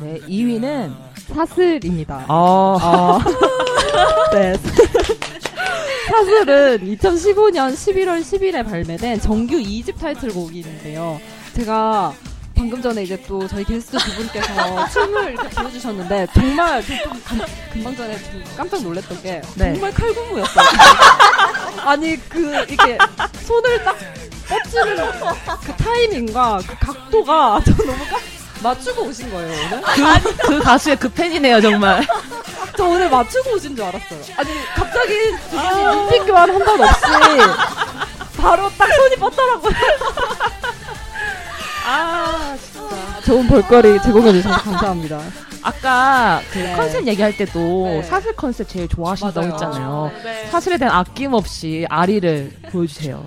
네, 2위는 사슬입니다. 어. 어. 네. 사슬은 2015년 11월 10일에 발매된 정규 2집 타이틀곡인데요. 제가 방금 전에 이제 또 저희 게스트 두 분께서 춤을 이렇게 보여주셨는데 정말 감- 금방 전에 좀 깜짝 놀랐던 게 네. 정말 칼군무였어요. 아니 그 이렇게 손을 딱 뻗치는 그 타이밍과 그 각도가 저 너무 깜 맞추고 오신 거예요 오늘? 그, 그 가수의 그 팬이네요, 정말. 저 오늘 맞추고 오신 줄 알았어요. 아니 갑자기 두 분이 눈빛 교환 한 번 없이 바로 딱 손이 뻗더라고요. 아, 진짜. 좋은 볼거리 제공해 주셔서 감사합니다. 아까 그 네. 컨셉 얘기할 때도 네. 사슬 컨셉 제일 좋아하신다고 맞아요. 했잖아요. 네. 사슬에 대한 아낌없이 아리를 보여주세요.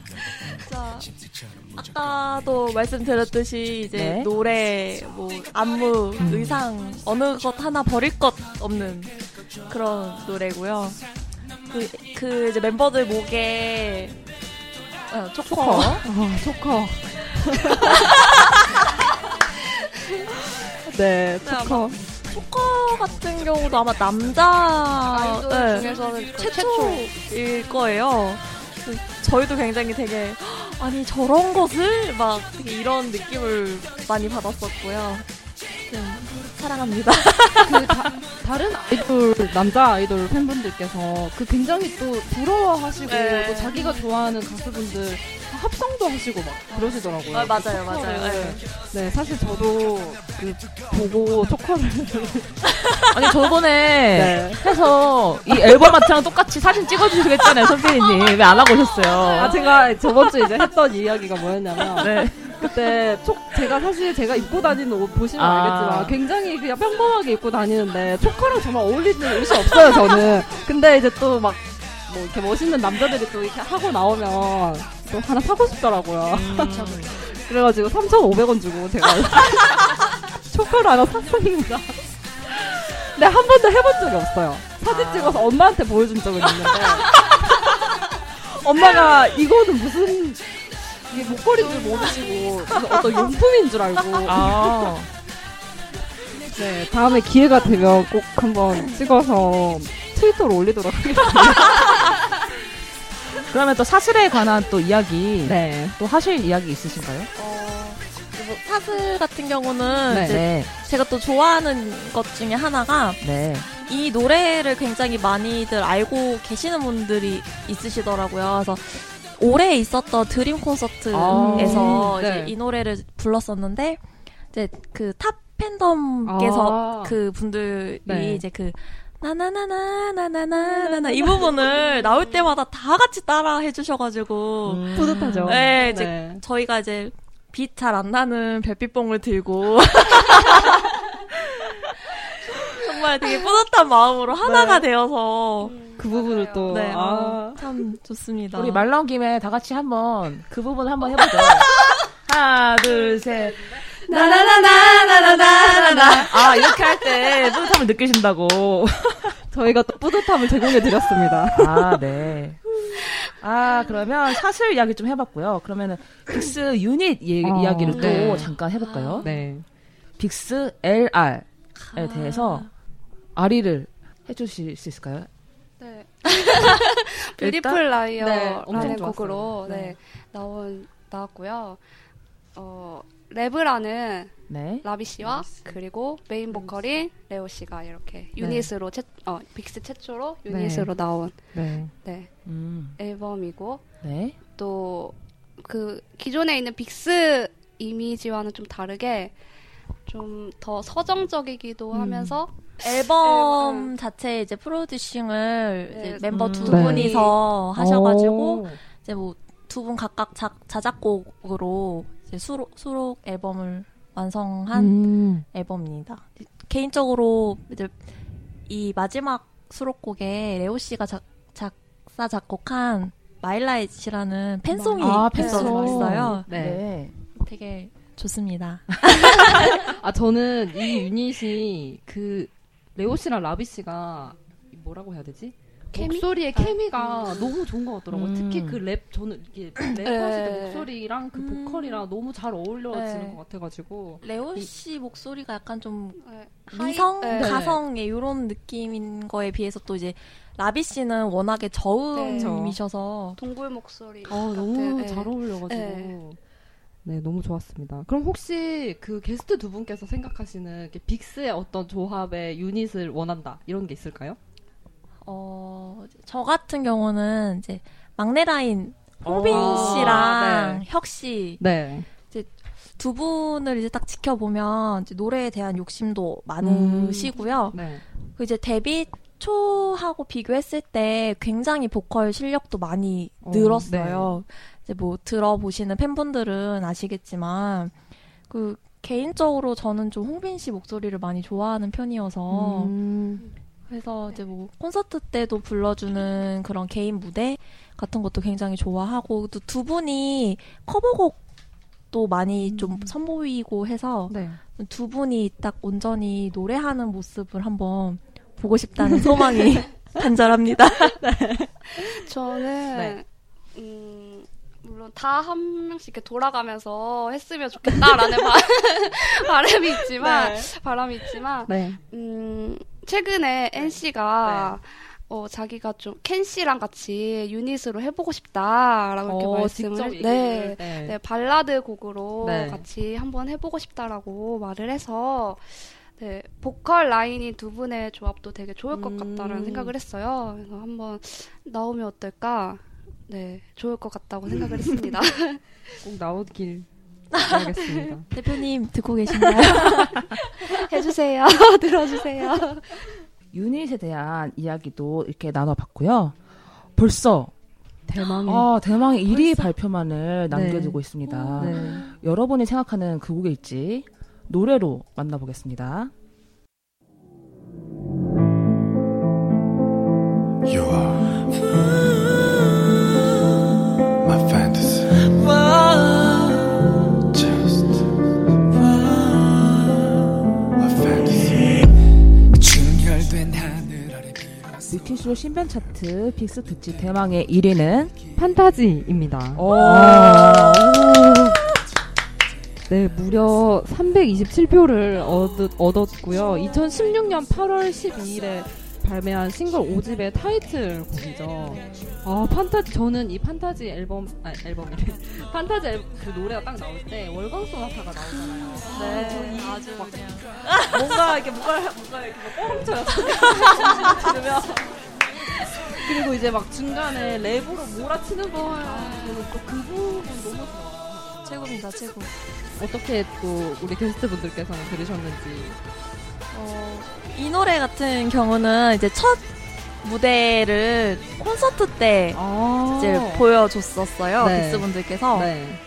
자, 아까도 말씀드렸듯이 이제 네. 노래, 뭐 안무, 음. 의상 어느 것 하나 버릴 것 없는 그런 노래고요. 그, 그 이제 멤버들 목에 어, 초커. 아, 초커. 네, 초커. 초커 같은 경우도 아마 남자 아이돌 네, 중에서는 그 최초일 거예요. 그 저희도 굉장히 되게 아니 저런 것을 막 되게 이런 느낌을 많이 받았었고요. 좀 사랑합니다. 그 다, 다른 아이돌 남자 아이돌 팬분들께서 그 굉장히 또 부러워하시고 네. 또 자기가 좋아하는 가수분들 합성도 하시고 막 그러시더라고요. 아, 맞아요, 그 맞아요. 네. 네, 사실 저도 그 보고 초커를 아니, 저번에 네. 해서 이 앨범 아트랑 똑같이 사진 찍어주시겠잖아요, 선배님. 왜 안 하고 오셨어요? 아 제가 저번 주에 이제 했던 이야기가 뭐였냐면 네. 그때 촉 제가 사실 제가 입고 다니는 옷 보시면 아. 알겠지만 굉장히 그냥 평범하게 입고 다니는데 초커랑 정말 어울리는 옷이 없어요 저는. 근데 이제 또 막 뭐 이렇게 멋있는 남자들이 또 이렇게 하고 나오면 또 하나 사고 싶더라고요. 음. 그래가지고 3,500원 주고 제가 초커를 하나 샀습니다. 근데 한 번도 해본 적이 없어요. 사진 아. 찍어서 엄마한테 보여준 적은 있는데 엄마가 이거는 무슨 이게 목걸이인 줄 모르시고 어떤 용품인 줄 알고 아. 네 다음에 기회가 되면 꼭 한번 찍어서 트위터로 올리도록 하겠습니다. 그러면 또 사슬에 관한 또 이야기, 네. 또 하실 이야기 있으신가요? 어, 뭐 사슬 같은 경우는 네. 이제 네. 제가 또 좋아하는 것 중에 하나가 네. 이 노래를 굉장히 많이들 알고 계시는 분들이 있으시더라고요. 그래서 올해 있었던 드림 콘서트에서 아, 이제 네. 이 노래를 불렀었는데 이제 그 타 팬덤께서 아. 그 분들이 네. 이제 그 나나나나나나나나나 이 부분을 나올 때마다 다 같이 따라 해주셔가지고 음. 뿌듯하죠. 네, 이제 네. 저희가 이제 빛 잘 안 나는 별빛봉을 들고 정말 되게 뿌듯한 마음으로 하나가 되어서 그 부분을 또 네, 아. 아, 참 좋습니다. 우리 말 나온 김에 다 같이 한번 그 부분 한번 해보죠. 하나, 둘, 셋. 나나나나나나나나. 아, 이렇게 할 때 뿌듯함을 느끼신다고. 저희가 또 뿌듯함을 제공해 드렸습니다. 아, 네. 아, 그러면 사슬 이야기 좀 해봤고요. 그러면은 빅스 유닛 예- 어, 이야기를 또 네. 잠깐 해볼까요? 네. 빅스 LR에 대해서 얘기를 해주실 수 있을까요? 네. Beautiful Liar라는 네, 엄청 곡으로. 네, 네. 나온 나왔고요. 어 랩을 네. 라비 씨와 그리고 메인 보컬인 레오 씨가 이렇게 유닛으로 최, 어, 빅스 최초로 유닛으로 나온 네. 네, 음, 앨범이고 네. 또그 기존에 있는 빅스 이미지와는 좀 다르게 좀 더 서정적이기도 음. 하면서 앨범 자체 이제 프로듀싱을 네. 이제 멤버 두 음. 분이서 하셔가지고 오. 이제 뭐 두 분 각각 자, 자작곡으로 이제 수록, 수록 앨범을 완성한 음. 앨범입니다. 개인적으로 이제 이 마지막 수록곡에 레오 씨가 작, 작사 작곡한 마일라이트라는 팬송이 아, fan song. 있어요. 네. 네. 되게 좋습니다. 아 저는 이 유닛이 그 레오 씨랑 라비 씨가 뭐라고 해야 되지? 케미? 목소리의 케미가 너무 좋은 것 같더라고요. 음. 특히 그 랩 저는 이게 랩하실 때 네. 목소리랑 그 음. 보컬이랑 너무 잘 어울려지는 네. 것 같아가지고 레오 씨 목소리가 약간 좀 네. 미성 네. 가성의 이런 느낌인 거에 비해서 또 이제 라비 씨는 워낙에 저음이셔서 동굴 목소리. 아 너무 네. 잘 어울려가지고 네. 네 너무 좋았습니다. 그럼 혹시 그 게스트 두 분께서 생각하시는 빅스의 어떤 조합의 유닛을 원한다 이런 게 있을까요? 어, 저 같은 경우는 이제 막내 라인 홍빈 어, 씨랑 네. 혁씨두 네. 분을 이제 딱 지켜보면 이제 노래에 대한 욕심도 많으시고요. 네. 그 이제 데뷔 초하고 비교했을 때 굉장히 보컬 실력도 많이 어, 늘었어요. 이제 뭐 들어보시는 팬분들은 아시겠지만 그 개인적으로 저는 좀 홍빈 씨 목소리를 많이 좋아하는 편이어서 음, 그래서 이제 뭐 콘서트 때도 불러주는 그런 개인 무대 같은 것도 굉장히 좋아하고 또 두 분이 커버곡도 많이 좀 선보이고 해서 네. 두 분이 딱 온전히 노래하는 모습을 한번 보고 싶다는 소망이 간절합니다. 저는 네. 음, 물론 다 한 명씩 이렇게 돌아가면서 했으면 좋겠다라는 바, 바람이 있지만 바람이 있지만 네. 음, 최근에 NC가 어, 자기가 좀 켄 씨랑 같이 유닛으로 해보고 싶다라고 이렇게 어, 말씀을 네, 네. 네, 발라드 곡으로 네. 같이 한번 해보고 싶다라고 말을 해서 네, 보컬 라인이 두 분의 조합도 되게 좋을 것 음. 같다라는 생각을 했어요. 그래서 한번 나오면 어떨까? 네, 좋을 것 같다고 생각을 했습니다. 꼭 나오길 바라겠습니다. 대표님 듣고 계신가요? 해주세요. 들어주세요. 유닛에 대한 이야기도 이렇게 나눠봤고요. 벌써 대망의 아, 대망의 1위 발표만을 남겨두고 있습니다. 네. 여러분이 생각하는 그 곡일지 노래로 만나보겠습니다. You are 뮤티쇼 신변 차트 빅스 특집 대망의 1위는 판타지입니다. 오. 네, 무려 327표를 얻, 었 고요 2016년 8월 12일에 발매한 싱글 5집의 타이틀곡이죠. 아, 판타지, 저는 이 판타지 앨범, 아, 앨범이래. 판타지 앨, 그 노래가 딱 나올 때 월광 소나타가 나오잖아요. 네, 아주 뭔가 이렇게 뭔가, 뭔가 이렇게 막 뻥쳐요. 들으면. 그리고 이제 막 중간에 랩으로 몰아치는 거. 저는 또 그 부분 너무 좋아요. 최고입니다, 최고. 어떻게 또 우리 게스트 분들께서는 들으셨는지. 어, 이 노래 같은 경우는 이제 첫 무대를 콘서트 때 아. 이제 보여줬었어요. 네. 빅스분들께서. 네.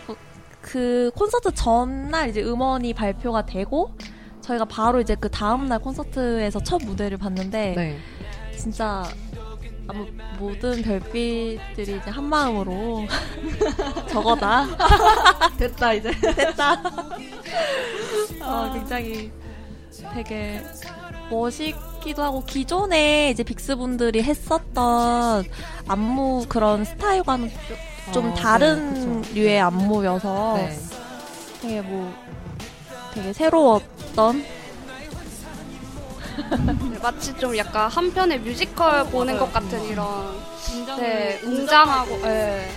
그 콘서트 전날 이제 음원이 발표가 되고 저희가 바로 이제 그 다음날 콘서트에서 첫 무대를 봤는데 네. 진짜 아무 모든 별빛들이 이제 한 마음으로 저거다 됐다 이제. 됐다. 어, 굉장히 되게 멋있기도 하고 기존에 이제 빅스 분들이 했었던 안무 그런 스타일과는 좀- 좀 어, 다른 네. 류의 안무여서 네. 되게 뭐 되게 새로웠던 네, 마치 좀 약간 한편의 뮤지컬 보는 것 같은 이런 네, 웅장하고 네.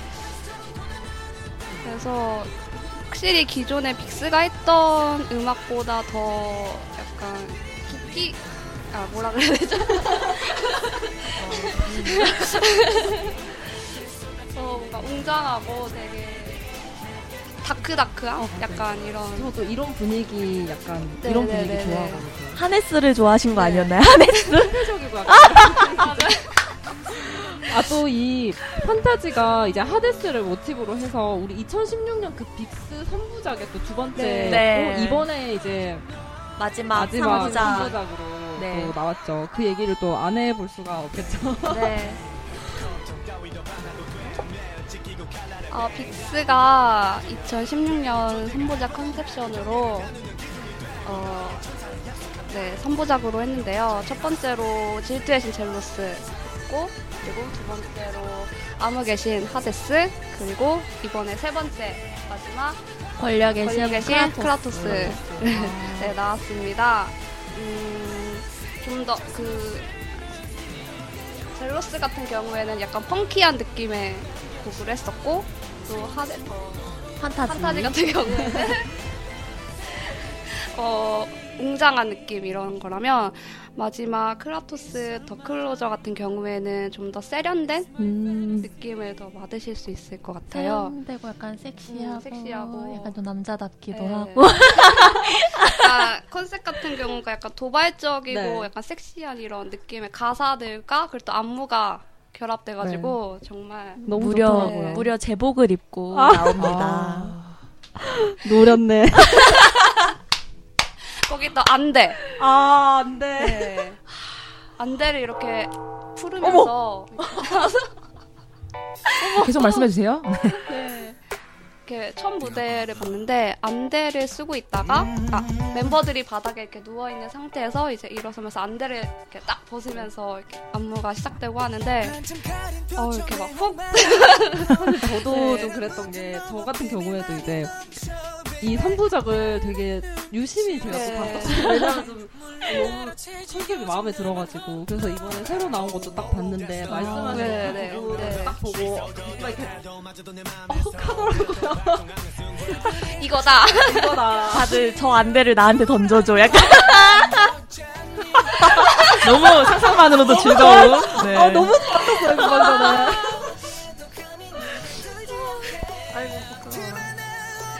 그래서 확실히 기존에 빅스가 했던 음악보다 더 약간 깊이 아 뭐라 그래야 되죠? 어, 뭔가 웅장하고 되게 다크다크한 약간 이런 저도 이런 분위기 약간 네, 이런 네, 분위기 네, 네. 좋아하거든요. 하네스를 좋아하신 거 네. 아니었나요? 하네스 대표적이고 약간. 아 또 이 판타지가 이제 하데스를 모티브로 해서 우리 2016년 그 빅스 3부작의 또 두 번째 네. 네. 또 이번에 이제 마지막, 마지막 삼부작. 3부작으로 네. 또 나왔죠. 그 얘기를 또 안 해볼 수가 없겠죠. 네. 어, 빅스가 2016년 3부작 Conception으로 어, 네, 3부작으로 했는데요. 첫 번째로 질투의 신 젤로스 있고 그리고 두 번째로 암흑의 신 하데스 그리고 이번에 세 번째 마지막 권력의 권력의 신 신 크라토스 크라토스. 네 나왔습니다. 음, 좀 더 그 젤로스 같은 경우에는 약간 funky한 느낌의 곡을 했었고 또 어, 판타지. 판타지 같은 경우에는 어 웅장한 느낌 이런 거라면 마지막 크라토스 더 클로저 같은 경우에는 좀 더 세련된 음. 느낌을 더 받으실 수 있을 것 같아요. 세련되고 약간 섹시하고, 음, 섹시하고. 약간 좀 남자답기도 네. 하고. 약간 컨셉 같은 경우가 약간 도발적이고 네. 약간 섹시한 이런 느낌의 가사들과 그리고 또 안무가 결합돼가지고 정말 너무 무려 좋더라고요. 무려 제복을 입고 아. 나옵니다. 노렸네. 거기 또 안돼 아, 안 돼. 네. 안대를 이렇게 풀으면서 계속 말씀해 주세요. 네. 이렇게 첫 무대를 봤는데 안대를 쓰고 있다가 아, 멤버들이 바닥에 이렇게 누워 있는 상태에서 이제 일어서면서 안대를 이렇게 딱 벗으면서 이렇게 안무가 시작되고 하는데 어 이렇게 막훅 저도 네. 좀 그랬던 게 저 같은 경우에도 이제 이 3부작을 되게 유심히 제가 네. 또 봤었어요. 왜냐면 좀 너무 컨셉이 마음에 들어가지고 그래서 이번에 새로 나온 것도 딱 봤는데 말씀하신 네, 그 네, 부분을 네. 딱 보고 막 이렇게 이거다 이거다. 다들 저 안대를 나한테 던져줘. 약간 너무 상상만으로도 즐거운. 네. 아 너무 좋았어요 그만 전에.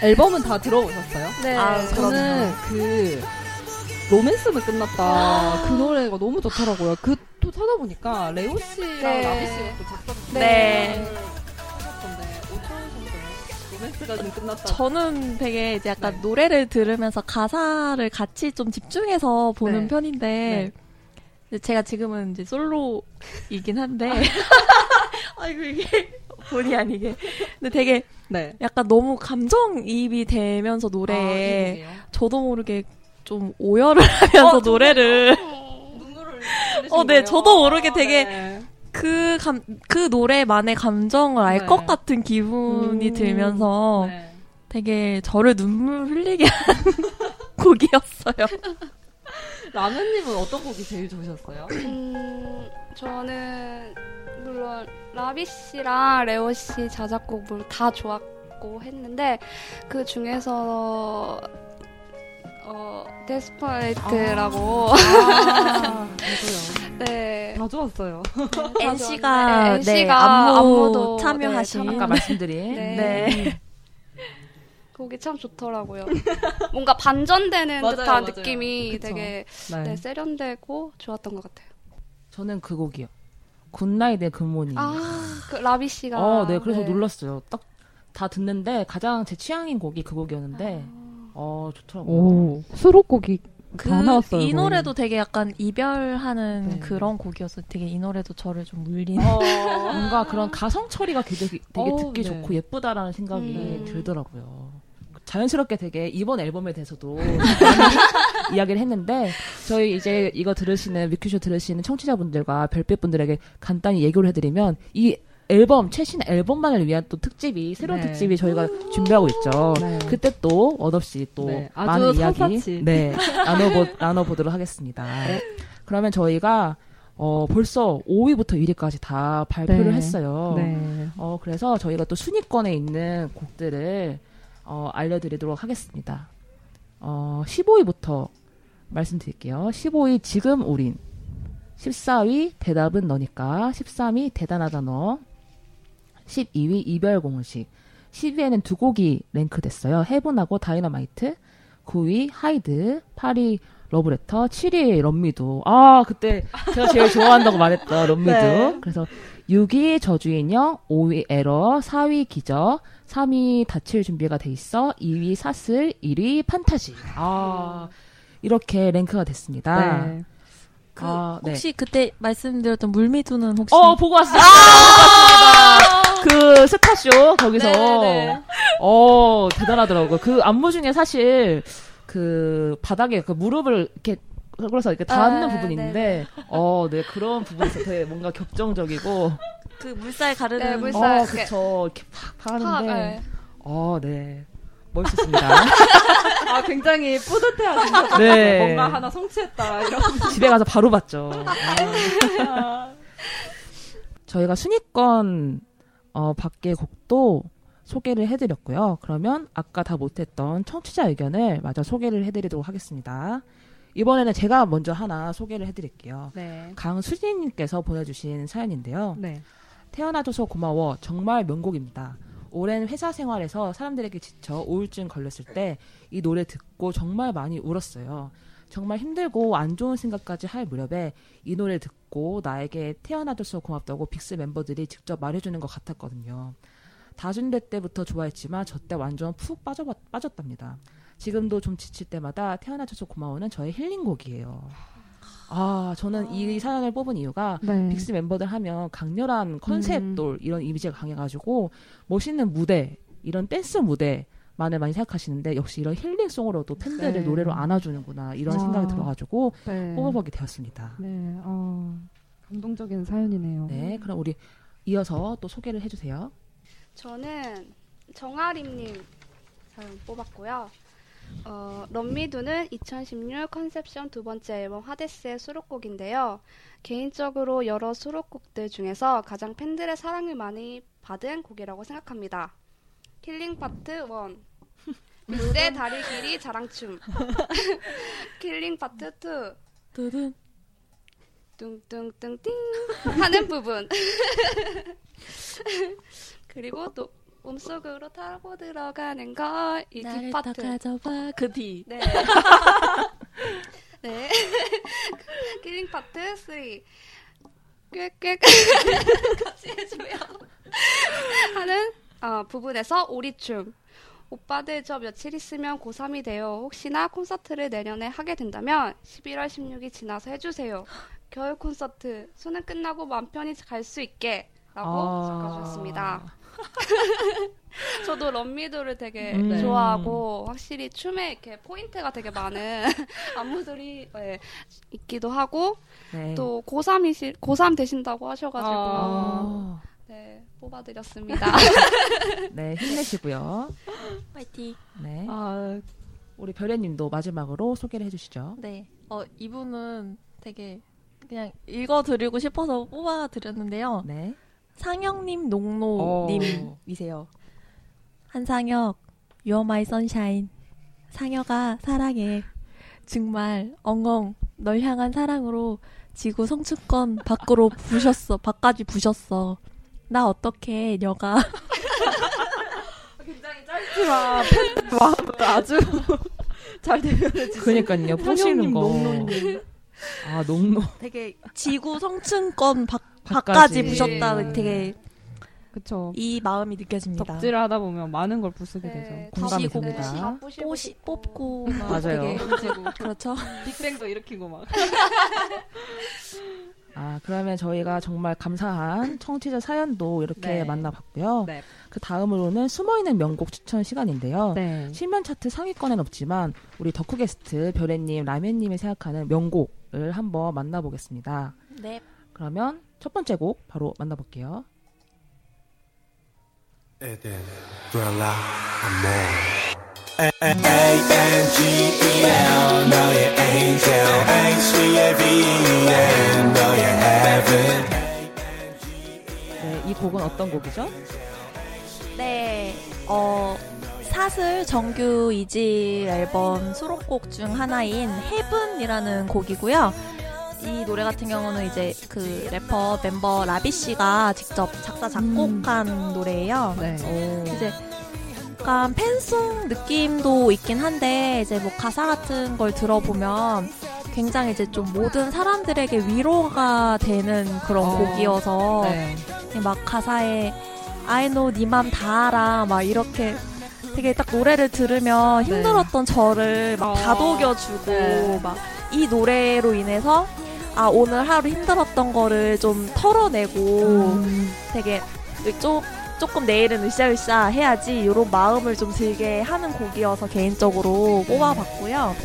앨범은 다 들어보셨어요? 네 아, 저는 그 로맨스는 끝났다 그 노래가 너무 좋더라고요. 그 또 찾아보니까 레오 씨랑 네. 라비 씨가 또 작사 네. 하셨던데 좀 끝났다. 저는 되게 이제 약간 네. 노래를 들으면서 가사를 같이 좀 집중해서 보는 네. 편인데 네. 제가 지금은 이제 솔로이긴 한데 아이고 이게 본의 아니게 근데 되게 네. 약간 너무 감정이입이 되면서 노래에 아? 저도 모르게 좀 오열을 하면서 노래를 눈물을 어, 네, 저도 모르게 되게 네. 그 감, 그 노래만의 감정을 알 네. 것 같은 기분이 음, 들면서 네. 되게 저를 눈물 흘리게 한 곡이었어요. 라면님은 어떤 곡이 제일 좋으셨어요? 음, 저는 물론 라비 씨랑 레오 씨 자작곡 다 좋았고 했는데 그 중에서 어 Desperate라고 아. 네. 다 좋았어요. N 씨가 네, 네, N 씨가 안무 안무도 참여하신 네, 아까 말씀드린. 네. 네. 곡이 참 좋더라고요. 뭔가 반전되는 맞아요, 듯한 맞아요. 느낌이 그쵸. 되게 네, 세련되고 좋았던 것 같아요. 저는 그 곡이요. Good Night and Good Morning. 아, 그 라비 씨가 어, 네, 그래서 네. 놀랐어요. 딱 다 듣는데 가장 제 취향인 곡이 그 곡이었는데, 어, 좋더라고요. 오, 수록곡이 그, 다 나왔어요. 이 거의. 노래도 되게 약간 이별하는 네. 그런 곡이어서 되게 이 노래도 저를 좀 울리는. 어. 뭔가 그런 가성 처리가 되게, 되게 어, 듣기 네. 좋고 예쁘다라는 생각이 음. 들더라고요. 자연스럽게 되게 이번 앨범에 대해서도 이야기를 했는데 저희 이제 이거 들으시는 뮤큐쇼 들으시는 청취자분들과 별빛분들에게 간단히 예고를 해드리면 이 앨범 최신 앨범만을 위한 또 특집이 새로운 네. 특집이 저희가 준비하고 있죠. 네. 그때 또 얻없이 또 네, 많은 이야기. 네 나눠보 나눠보도록 하겠습니다. 그러면 저희가 어 벌써 5위부터 1위까지 다 발표를 네. 했어요. 네. 어 그래서 저희가 또 순위권에 있는 곡들을 어 알려드리도록 하겠습니다. 어 15위부터 말씀드릴게요. 15위 지금 우린 14위 대답은 너니까 13위 대단하다 너 12위 이별 공식 10위에는 두 곡이 랭크됐어요. Heaven하고 다이너마이트 9위 하이드 8위 러브레터 7위 Love Me Do 아 그때 제가 제일 좋아한다고 말했던 Love Me Do 네. 그래서 6위 저주인형 5위 에러 4위 기적 3위 다칠 준비가 돼 있어 2위 사슬 1위 판타지 아 이렇게 랭크가 됐습니다. 네. 그 아, 네. 혹시 그때 말씀드렸던 물미두는 혹시 어 보고 왔습니다. 그 스타쇼 거기서 네네네. 어 대단하더라고요. 그 안무 중에 사실 그 바닥에 그 무릎을 이렇게 그래서 이렇게 닿는 아, 부분이 네, 있는데 어, 네 그런 부분에서 되게 뭔가 격정적이고 그 물살 가르는 네, 물살. 어, 그쵸 이렇게 팍 네. 어, 네 멋있었습니다. 아 굉장히 뿌듯해하신다. 네. 뭔가 하나 성취했다 이런. 집에 가서 바로 봤죠. 아. 저희가 순위권 어, 밖의 곡도 소개를 해드렸고요. 그러면 아까 다 못했던 청취자 의견을 마저 소개를 해드리도록 하겠습니다. 이번에는 제가 먼저 하나 소개를 해드릴게요. 네. 강수진님께서 보내주신 사연인데요. 네. 태어나줘서 고마워. 정말 명곡입니다. 오랜 회사 생활에서 사람들에게 지쳐 우울증 걸렸을 때 이 노래 듣고 정말 많이 울었어요. 정말 힘들고 안 좋은 생각까지 할 무렵에 이 노래 듣고 나에게 태어나줘서 고맙다고 빅스 멤버들이 직접 말해주는 것 같았거든요. 다준대 때부터 좋아했지만 저 때 완전 푹 빠져, 빠졌답니다. 지금도 좀 지칠 때마다 태어나줘서 고마워는 저의 힐링곡이에요. 아, 저는 이 사연을 뽑은 이유가 네. 빅스 멤버들 하면 강렬한 컨셉돌 이런 이미지가 강해가지고 멋있는 무대 이런 댄스 무대 만을 많이 생각하시는데 역시 이런 healing song으로도 팬들을 네. 노래로 안아주는구나 이런 아. 생각이 들어가지고 네. 뽑아보게 되었습니다. 네. 어, 감동적인 사연이네요. 네, 그럼 우리 이어서 또 소개를 해주세요. 저는 정아림님 사연 뽑았고요. 어, Love Me Do는 2016 Conception 두 번째 앨범 하데스의 수록곡인데요. 개인적으로 여러 수록곡들 중에서 가장 팬들의 사랑을 많이 받은 곡이라고 생각합니다. killing part 1 빅스의 다리 길이 자랑춤 killing part 2 두둔. 뚱뚱뚱띵 하는 부분 그리고 또 몸속으로 타고 들어가는 거이 뒷파트 더 가져봐. 그 뒤. 네. 네. killing 파트 3. 꽥꽥 같이 해줘요. 하는 어, 부분에서 오리춤. 오빠들 저 며칠 있으면 고3이 돼요. 혹시나 콘서트를 내년에 하게 된다면 11월 16일 지나서 해주세요. 겨울 콘서트 수능 끝나고 맘 편히 갈 수 있게 라고 적어주셨습니다. 저도 Love Me Do를 되게 음. 좋아하고 확실히 춤에 이렇게 포인트가 되게 많은 안무들이 네, 있기도 하고 네. 또 고3이시 고3 되신다고 하셔가지고 아, 네 뽑아드렸습니다. 네 힘내시고요. 화이팅. 네, 아, 우리 별애님도 마지막으로 소개를 해주시죠. 네. 어, 이분은 되게 그냥 읽어드리고 싶어서 뽑아드렸는데요. 네. 상영님, 어. 농노님이세요. 한상혁, You're my sunshine. 상혁아, 사랑해. 정말 엉엉 널 향한 사랑으로 지구 성층권 밖으로 부셨어. 밖까지 부셨어. 나 어떻게 너가 하지만 팬들 마음을 아주 잘 대변해 주신 그러니까요. 푸시는 거. 농농님. 아 농노. 되게 지구 성층권 밖, 밖까지. 부셨다. 음. 되게 그쵸. 이 마음이 느껴집니다. 덕질하다 보면 많은 걸 부수게 네, 되죠. 공감이 다- 됩니다. 뽑시. 뽑고 막 맞아요. 되게 그렇죠. 빅뱅도 일으키고 막. 아 그러면 저희가 정말 감사한 청취자 사연도 이렇게 네. 만나봤고요. 네. 그 다음으로는 숨어있는 명곡 추천 시간인데요. 네. 실면 차트 상위권엔 없지만 우리 덕후 게스트 별애님, 라면님이 생각하는 명곡을 한번 만나보겠습니다. 네. 그러면 첫 번째 곡 바로 만나볼게요. 에덴, 브랄라, 아모. A-N-G-E-L 너의 angel H-E-A-V-E-N 너의 heaven 네, 이 곡은 어떤 곡이죠? 네, 어, 사슬 정규 2집 앨범 수록곡 중 하나인 헤븐이라는 곡이고요. 이 노래 같은 경우는 이제 그 래퍼 멤버 라비 씨가 직접 작사 작곡한 노래예요. 네. 이제 약간 팬송 느낌도 있긴 한데 이제 뭐 가사 같은 걸 들어보면 굉장히 이제 좀 모든 사람들에게 위로가 되는 그런 어. 곡이어서 네. 막 가사에 I know 니맘 다 알아 막 이렇게 되게 딱 노래를 들으면 네. 힘들었던 저를 막 어. 다독여주고 네. 막이 노래로 인해서 아 오늘 하루 힘들었던 거를 좀 털어내고 음. 되게 조, 조금 내일은 으쌰으쌰 해야지 이런 마음을 좀 들게 하는 곡이어서 개인적으로 뽑아봤고요.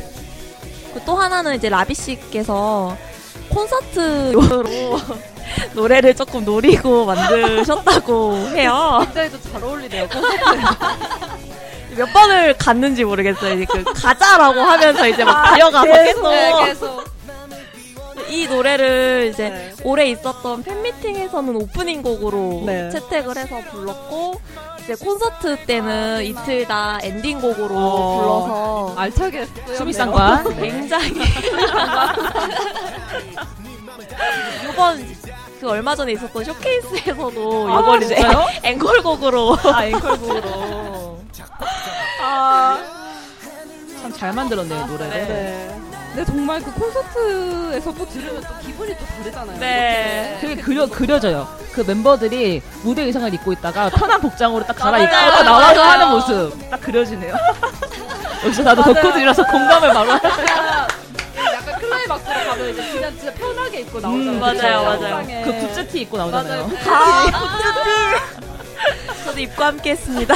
또 하나는 이제 라비 씨께서 콘서트용으로 노래를 조금 노리고 만드셨다고 해요. 굉장히 또잘 어울리네요. 몇 번을 갔는지 모르겠어요. 이제 그 가자라고 하면서 이제 막 달려가서 계속 네, 계속 이 노래를 이제 네. 올해 있었던 팬미팅에서는 오프닝 곡으로 네. 채택을 해서 불렀고 이제 콘서트 때는 이틀 다 엔딩 곡으로 어. 불러서 알차게. 수미상관. 굉장히 이번 그 얼마 전에 있었던 쇼케이스에서도 아, 이걸 이제? 앵콜곡으로 아, 앵콜곡으로. 참잘 만들었네요, 노래를. 네. 근데 정말 그 콘서트에서 뭐 들으면 또 기분이 또 다르잖아요. 네. 되게 그려, 그려져요. 그 멤버들이 무대 의상을 입고 있다가 편한 복장으로 딱 갈아입고 맞아요. 딱 나와서 맞아요. 하는 모습 딱 그려지네요. 역시 나도 덕후들이라서 공감을 바로. 약간, 약간 클라이막스로 가면 이제 그냥 진짜 편하게 입고 나오잖아요. 음, 맞아요, 맞아요. 그 굿즈티 입고 나오잖아요. 맞아요. 아, 저도 입고 함께 했습니다.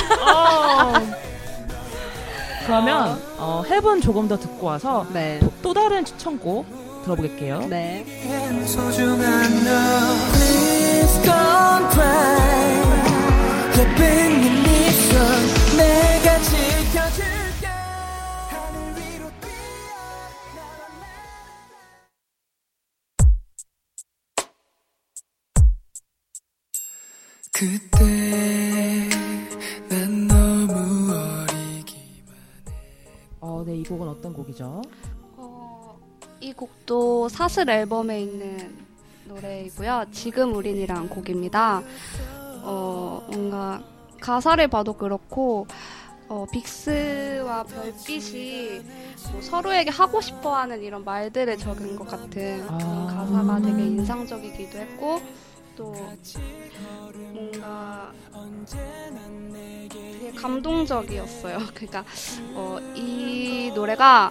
그러면 어, 헬본 조금 더 듣고 와서 네. 또, 또 다른 추천곡 들어보겠게요. 네. 소중 곡은 어떤 곡이죠? 어, 이 곡도 사슬 앨범에 있는 노래이고요. 지금 우린이란 곡입니다. 어, 뭔가 가사를 봐도 그렇고 어, 빅스와 별빛이 뭐 서로에게 하고 싶어하는 이런 말들을 적은 것 같은 그런 아. 가사가 되게 인상적이기도 했고 또 뭔가 되게 감동적이었어요. 그러니까 어, 이 노래가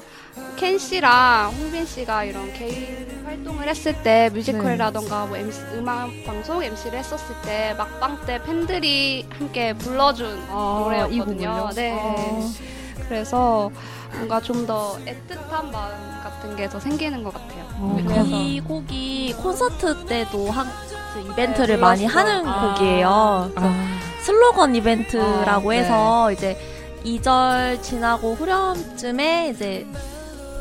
켄 씨랑 홍빈 씨가 이런 개인 활동을 했을 때 뮤지컬이라던가 뭐 MC, 음악 방송 MC를 했었을 때 막방 때 팬들이 함께 불러준 아, 이 노래였거든요. 네. 아. 그래서 뭔가 좀 더 애틋한 마음 같은 게 더 생기는 것 같아요. 어, 그래서 이 곡이 콘서트 때도 한, 그 이벤트를 네, 많이. 하는 아. 곡이에요. 아, 슬로건 이벤트라고 아, 네. 해서 이제 2절 지나고 후렴쯤에 이제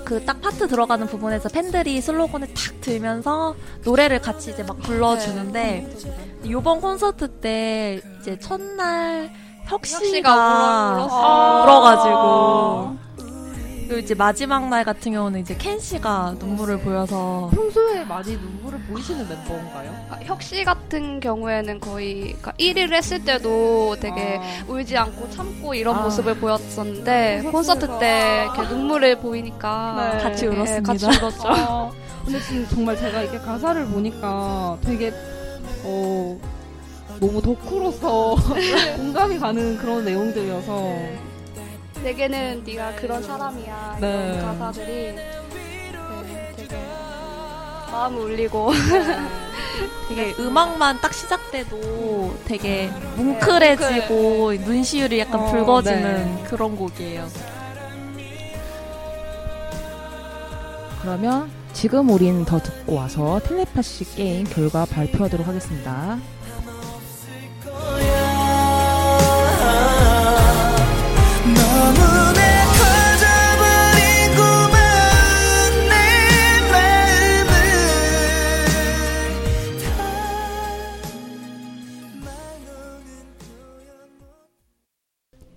그 딱 파트 들어가는 부분에서 팬들이 슬로건을 탁 들면서 노래를 같이 이제 막 불러주는데 요번 콘서트 때 이제 첫날 혁씨가 혁씨가 울어-. 울어가지고 그리고 이제 마지막 날 같은 경우는 이제 켄 씨가 눈물을 보여서 평소에 많이 눈물을 보이시는 멤버인가요? 아, 혁씨 같은 경우에는 거의 그러니까 1위를 했을 때도 되게 아. 울지 않고 참고 이런 아. 모습을 보였었는데 콘서트 때 이렇게 눈물을 보이니까 네. 같이 예, 울었습니다. 같이 울었죠. 아, 근데 지금 정말 제가 이렇게 가사를 보니까 되게 어 너무 덕후로서 공감이 가는 그런 내용들이어서 내게는 네가 그런 사람이야. 네. 이런 가사들이 네, 되게 마음 울리고 되게 음악만 딱 시작돼도 되게 뭉클해지고 눈시울이 약간 어, 붉어지는 네. 그런 곡이에요. 그러면 지금 우린 더 듣고 와서 텔레파시 게임 결과 발표하도록 하겠습니다.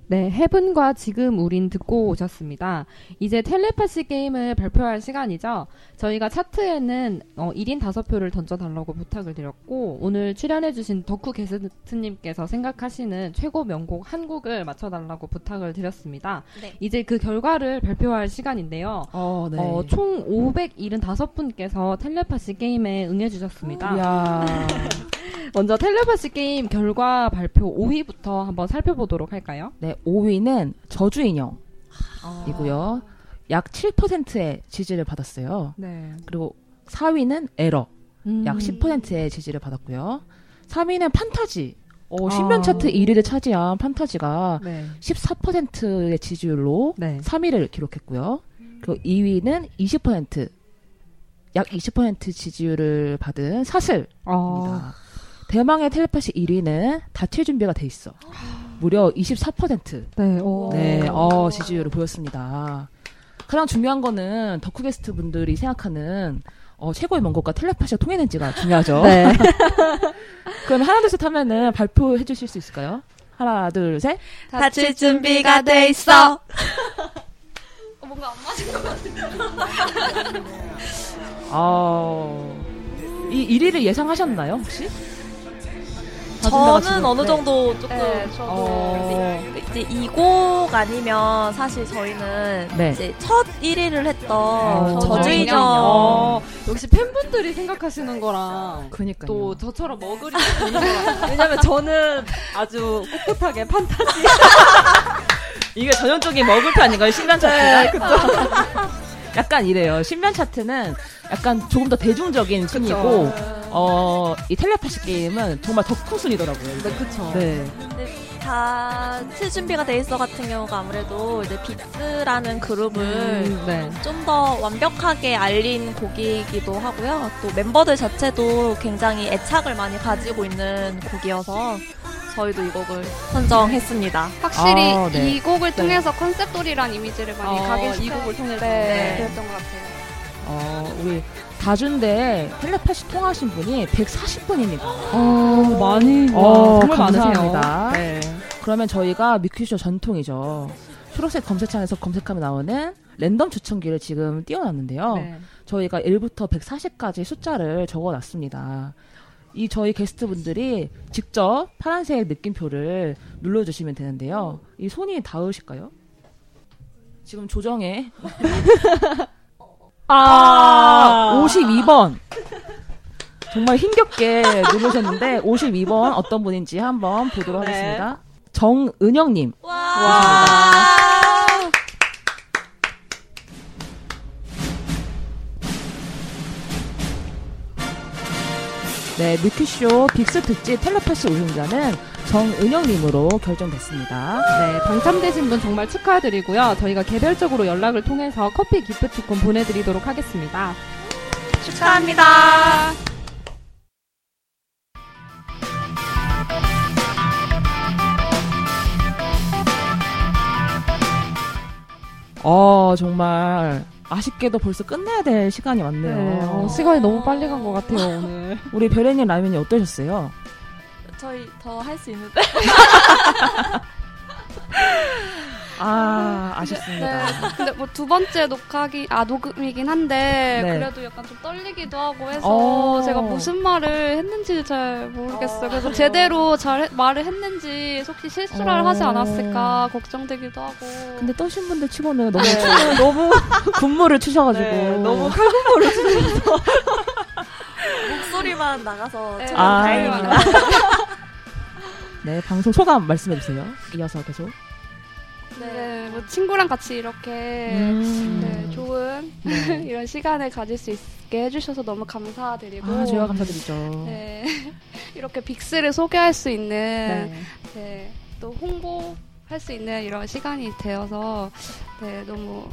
네, 헤븐과 지금 우린 듣고 오셨습니다. 이제 텔레파시 게임을 발표할 시간이죠. 저희가 차트에는 어, 1인 5표를 던져달라고 부탁을 드렸고, 오늘 출연해주신 덕후 게스트님께서 생각하시는 최고 명곡 한 곡을 맞춰달라고 부탁을 드렸습니다. 네. 이제 그 결과를 발표할 시간인데요. 어, 네. 어, 총 575분께서 텔레파시 게임에 응해주셨습니다. 먼저 텔레파시 게임 결과 발표 5위부터 한번 살펴보도록 할까요? 네, 5위는 저주 인형이고요. 약 7%의 지지를 받았어요. 네. 그리고 4위는 에러, 음. 약 10%의 지지를 받았고요. 3위는 판타지. 어, 아. 신변 차트 1위를 차지한 판타지가 네. 14%의 지지율로 네. 3위를 기록했고요. 그 2위는 20%, 약 20% 지지율을 받은 사슬입니다. 아, 대망의 텔레파시 1위는 다칠 준비가 돼 있어. 무려 24%. 네, 오. 네, 어, 지지율을 보였습니다. 가장 중요한 거는 덕후 게스트 분들이 생각하는 어, 최고의 명곡과 텔레파시가 통했는지가 중요하죠. 네. 그럼 하나 둘 셋 하면은 발표해 주실 수 있을까요? 하나 둘 셋. 다칠 준비가 돼 있어. 어, 뭔가 안 맞은 것 같아요. 어, 이 1위를 예상하셨나요 혹시? 저는 어느 네. 정도 조금 네, 저도 어, 이제 이곡 아니면 사실 저희는 네. 이제 첫 1위를 했던 어, 어, 역시 팬분들이 생각하시는 거랑 그니까요. 또 저처럼 머그리 왜냐면 저는 아주 꿋꿋하게 판타지 이게 전형적인 먹을표 아닌가요? 신변 차트가? 약간 이래요. 신변 차트는 약간 조금 더 대중적인 순위고, 어, 이 텔레파시 게임은 정말 덕후 순위더라고요. 네, 그쵸. 네. 다칠 준비가 돼 있어 같은 경우가 아무래도 이제 빅스라는 그룹을 음, 네. 좀 더 완벽하게 알린 곡이기도 하고요. 또 멤버들 자체도 굉장히 애착을 많이 가지고 있는 곡이어서 저희도 이 곡을 선정했습니다. 확실히 아, 네. 이 곡을 통해서 컨셉돌이란 이미지를 많이 어, 각인시켜 이 곡을 통해서. 네, 네. 그랬던 것 같아요. 어, 우리 다준대 텔레파시 통하신 분이 140분입니다. 어, 많이. 어, 정말 감사합니다. 많으세요. 네. 그러면 저희가 뮤큐쇼 전통이죠. 초록색 검색창에서 검색하면 나오는 랜덤 추천기를 지금 띄워놨는데요. 네. 저희가 1부터 140까지 숫자를 적어놨습니다. 이 저희 게스트분들이 직접 파란색 느낌표를 눌러주시면 되는데요. 이 손이 닿으실까요? 지금 조정에 아 52번 정말 힘겹게 누르셨는데 52번 어떤 분인지 한번 보도록 네. 하겠습니다. 정은영님 와. 네, 뮤큐쇼 빅스 특집 텔레파시 우승자는 정은영님으로 결정됐습니다. 네, 당첨되신 분 정말 축하드리고요. 저희가 개별적으로 연락을 통해서 커피 기프트콘 보내드리도록 하겠습니다. 축하합니다. 어, 정말 아쉽게도 벌써 끝내야 될 시간이 왔네요. 네, 어, 시간이 너무 빨리 간 것 같아요, 오늘. 우리 별애님 라면이 어떠셨어요? 저희 더 할 수 있는데. 아, 아쉽습니다. 네. 근데 뭐 두 번째 녹화기 아 녹음이긴 한데 네. 그래도 약간 좀 떨리기도 하고 해서 어. 제가 무슨 말을 했는지 잘 모르겠어요. 그래서 제대로 잘 해- 말을 했는지 혹시 실수를 어. 하지 않았을까 걱정되기도 하고. 근데 떠신 분들 치고는 너무 너무 군무를 추셔가지고 네, 너무 목소리만 나가서 네. 참 아. 다행입니다. 네 방송 소감 말씀해 주세요. 이어서 계속. 네, 뭐 친구랑 같이 이렇게 음. 네, 좋은 네. 이런 시간을 가질 수 있게 해주셔서 너무 감사드리고. 아, 저희가 감사드리죠. 네, 이렇게 빅스를 소개할 수 있는 네. 네, 또 홍보 할 수 있는 이런 시간이 되어서 네, 너무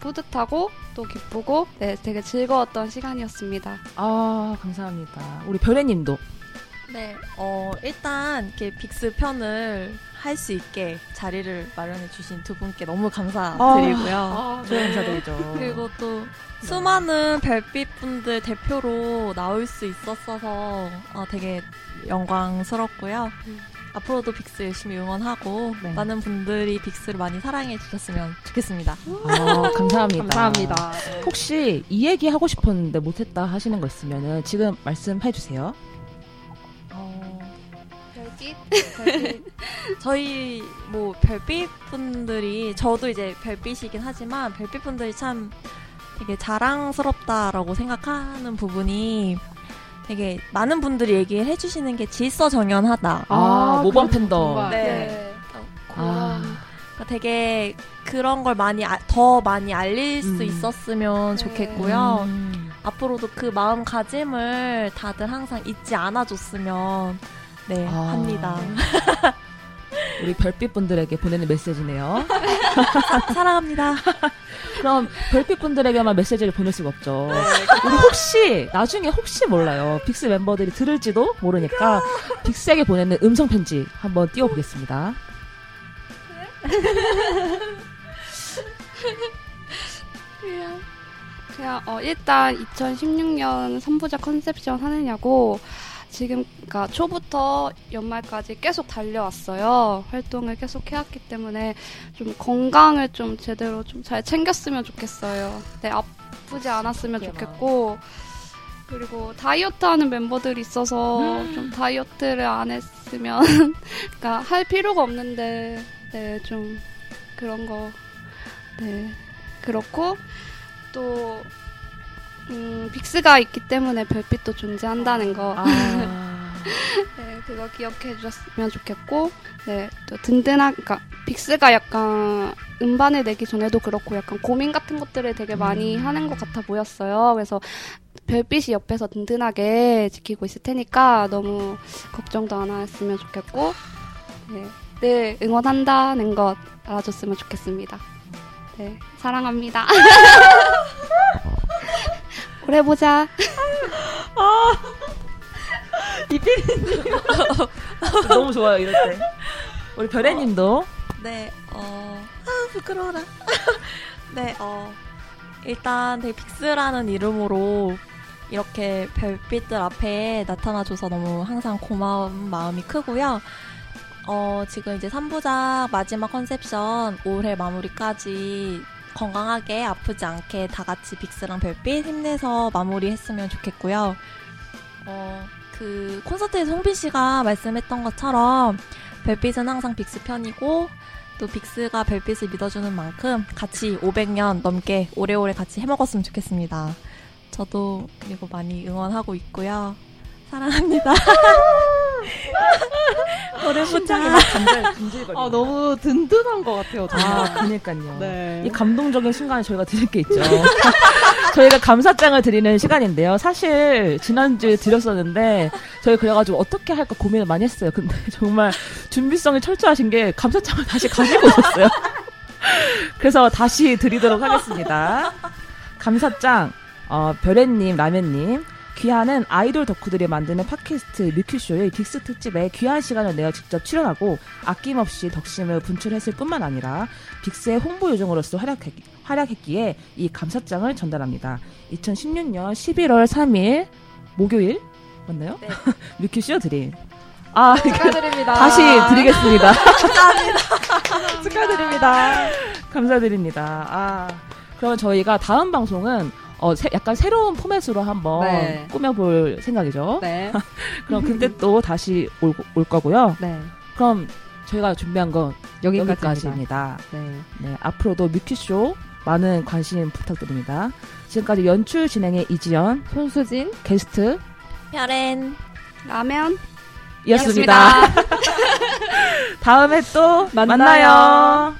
뿌듯하고 또 기쁘고 네, 되게 즐거웠던 시간이었습니다. 아 감사합니다. 우리 별애님도 네, 어, 일단 이렇게 빅스 편을 할 수 있게 자리를 마련해 주신 두 분께 너무 감사드리고요. 아, 저희 감사드리죠. 그리고 또 수많은 별빛 분들 대표로 나올 수 있었어서 어, 되게 영광스럽고요. 앞으로도 빅스 열심히 응원하고 네. 많은 분들이 빅스를 많이 사랑해 주셨으면 좋겠습니다. 아, 감사합니다. 감사합니다. 혹시 이 얘기 하고 싶었는데 못했다 하시는 거 있으면은 지금 말씀해 주세요. 어, 별빛? 별빛. 저희 뭐 별빛 분들이 저도 이제 별빛이긴 하지만 별빛 분들이 참 되게 자랑스럽다라고 생각하는 부분이 되게 많은 분들이 얘기해 주시는 게 질서 정연하다. 아, 모범 그렇죠, 팬더. 정말. 네. 아, 그러니까 되게 그런 걸 많이 아- 더 많이 알릴 수 음. 있었으면 좋겠고요. 음. 앞으로도 그 마음가짐을 다들 항상 잊지 않아줬으면 네 아. 합니다. 우리 별빛 분들에게 보내는 메시지네요. 사랑합니다. 그럼 별빛 분들에게만 메시지를 보낼 수가 없죠. 우리 혹시 나중에 혹시 몰라요. 빅스 멤버들이 들을지도 모르니까 빅스에게 보내는 음성 편지 한번 띄워보겠습니다. 그냥, 그냥 어, 일단 2016년 3부작 컨셉션 하느냐고 지금 그러니까 초부터 연말까지 계속 달려왔어요. 활동을 계속 해왔기 때문에 좀 건강을 좀 제대로 좀 잘 챙겼으면 좋겠어요. 네, 아프지 않았으면 좋겠고 그리고 다이어트 하는 멤버들이 있어서 좀 다이어트를 안 했으면 그러니까 할 필요가 없는데 네, 좀 그런 거 네. 그렇고 또 음, 빅스가 있기 때문에 별빛도 존재한다는 거. 아, 네, 그거 기억해 주셨으면 좋겠고, 네, 또 든든한, 그러니까 빅스가 약간 음반을 내기 전에도 그렇고 약간 고민 같은 것들을 되게 많이 하는 것 같아 보였어요. 그래서 별빛이 옆에서 든든하게 지키고 있을 테니까 너무 걱정도 안 했으면 좋겠고, 네, 늘 응원한다는 것 알아줬으면 좋겠습니다. 네, 사랑합니다. 오래 보자. 너무 좋아요, 이럴 때. 우리 별애님도 네, 어, 아, 부끄러워라. 네, 어, 일단 되게 빅스라는 이름으로 이렇게 별빛들 앞에 나타나줘서 너무 항상 고마운 마음이 크고요. 어, 지금 이제 3부작 마지막 Conception 올해 마무리까지 건강하게 아프지 않게 다 같이 빅스랑 별빛 힘내서 마무리했으면 좋겠고요. 어, 그 콘서트에서 홍빈 씨가 말씀했던 것처럼 별빛은 항상 빅스 편이고 또 빅스가 별빛을 믿어주는 만큼 같이 500년 넘게 오래오래 같이 해먹었으면 좋겠습니다. 저도 그리고 많이 응원하고 있고요. 사랑합니다. 오래 심장이. 막 간절. 아, 너무 든든한 것 같아요, 정말. 아, 그니까요. 네. 이 감동적인 순간에 저희가 드릴 게 있죠. 저희가 감사장을 드리는 시간인데요. 사실 지난주에 드렸었는데 저희 그래가지고 어떻게 할까 고민을 많이 했어요. 근데 정말 준비성이 철저하신 게 감사장을 다시 가지고 오셨어요. 그래서 다시 드리도록 하겠습니다. 감사장 어, 별애님, 라면님 귀하는 아이돌 덕후들이 만드는 팟캐스트 뮤큐쇼의 딕스 특집에 귀한 시간을 내어 직접 출연하고 아낌없이 덕심을 분출했을 뿐만 아니라 빅스의 홍보 요정으로서 활약했, 활약했기에 이 감사장을 전달합니다. 2016년 11월 3일 목요일 맞나요? 네. 뮤큐쇼 드림. 아, 축하드립니다. 다시 드리겠습니다. 축하드립니다. 감사드립니다. 아, 그러면 저희가 다음 방송은 어, 새- 약간 새로운 포맷으로 한번 네. 꾸며볼 생각이죠. 네. 그럼 그때 또 다시 올, 올 거고요. 네. 그럼 저희가 준비한 건 여기까지입니다. 여기까지입니다. 네. 네, 앞으로도 뮤키쇼 많은 관심 부탁드립니다. 지금까지 연출 진행의 이지연, 손수진. 게스트 별엔 라면. 이었습니다. 다음에 또 만나요. 만나요.